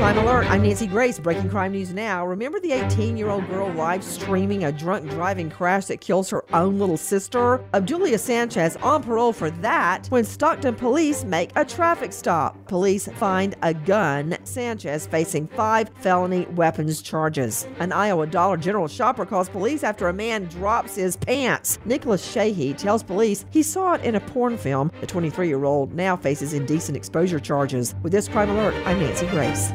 Crime Alert. I'm Nancy Grace, breaking crime news now. Remember the 18 year old girl live streaming a drunk driving crash that kills her own little sister? Obdulia Sanchez on parole for that when Stockton police make a traffic stop. Police find a gun. Sanchez facing five felony weapons charges. An Iowa Dollar General shopper calls police after a man drops his pants. Nicholas Shahey tells police he saw it in a porn film. The 23 year old now faces indecent exposure charges. With this crime alert, I'm Nancy Grace.